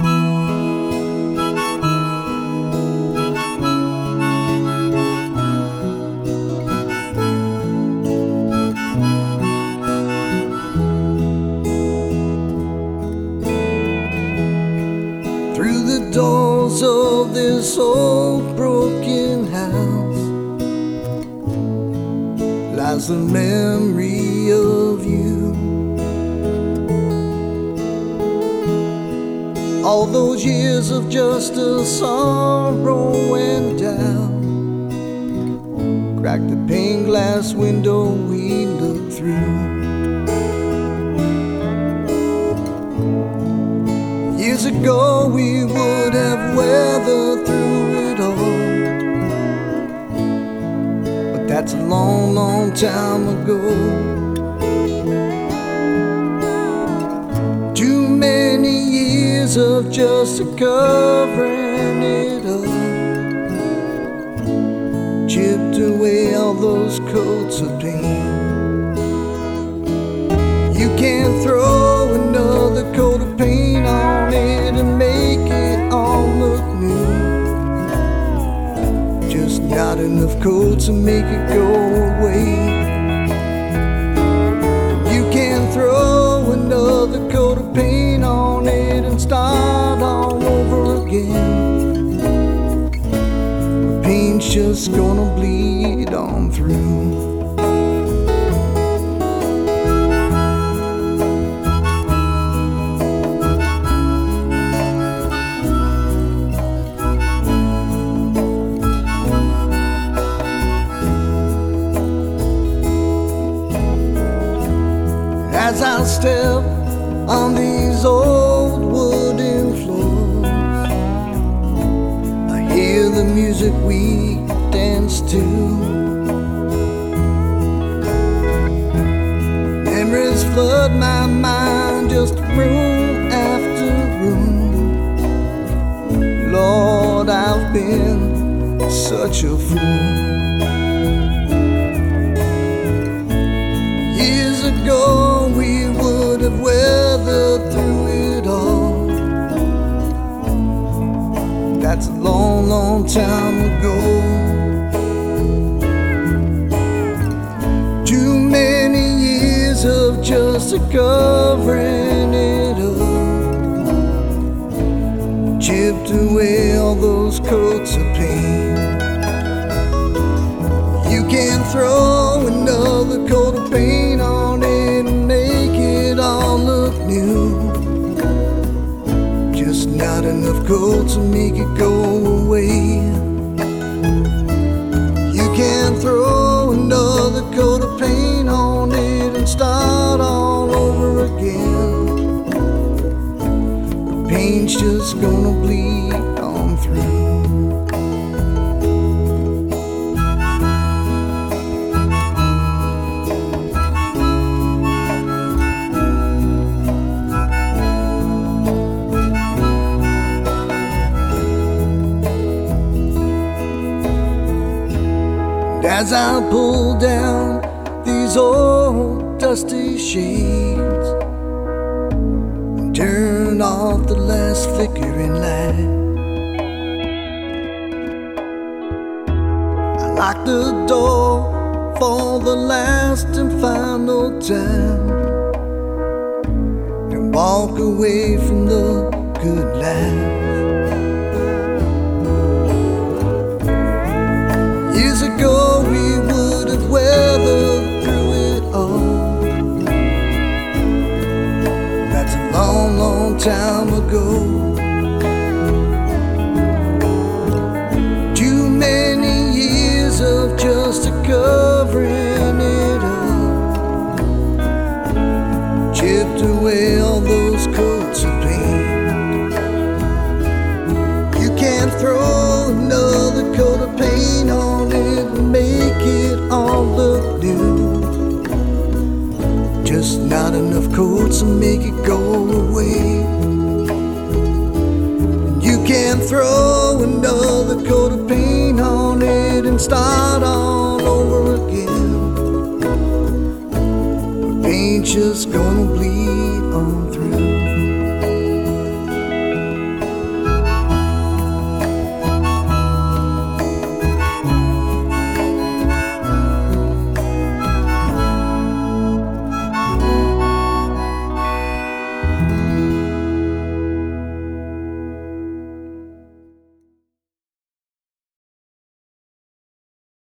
Through the doors of this old broken house lies the memory of you. All those years of just a sorrow and doubt cracked the pane glass window we looked through. Years ago, we would have weathered through it all. But that's a long, long time ago. Years of just covering it up. Chipped away all those coats of paint. You can't throw another coat of paint on it and make it all look new. Just not enough coats to make it go away. Start all over again. The paint's just gonna bleed on through. as I step on these old wooden music we dance to. Memories flood my mind, just room after room. Lord, I've been such a fool. Years ago, we would have weathered through That's a long, long time ago. Too many years of just covering it up. Chipped away all those coats of paint. You can't throw another coat of paint on enough coat to make it go away. You can't throw another coat of paint on it and start all over again. The paint's just gonna bleed as I pull down these old dusty shades and turn off the last flickering light, I lock the door for the last and final time and walk away from the good life. Long, long time ago. Too many years of just covering it up. Chipped away all those coats of paint. You can't throw another coat of paint on it and make it all look new. Just not enough coats to make it go start all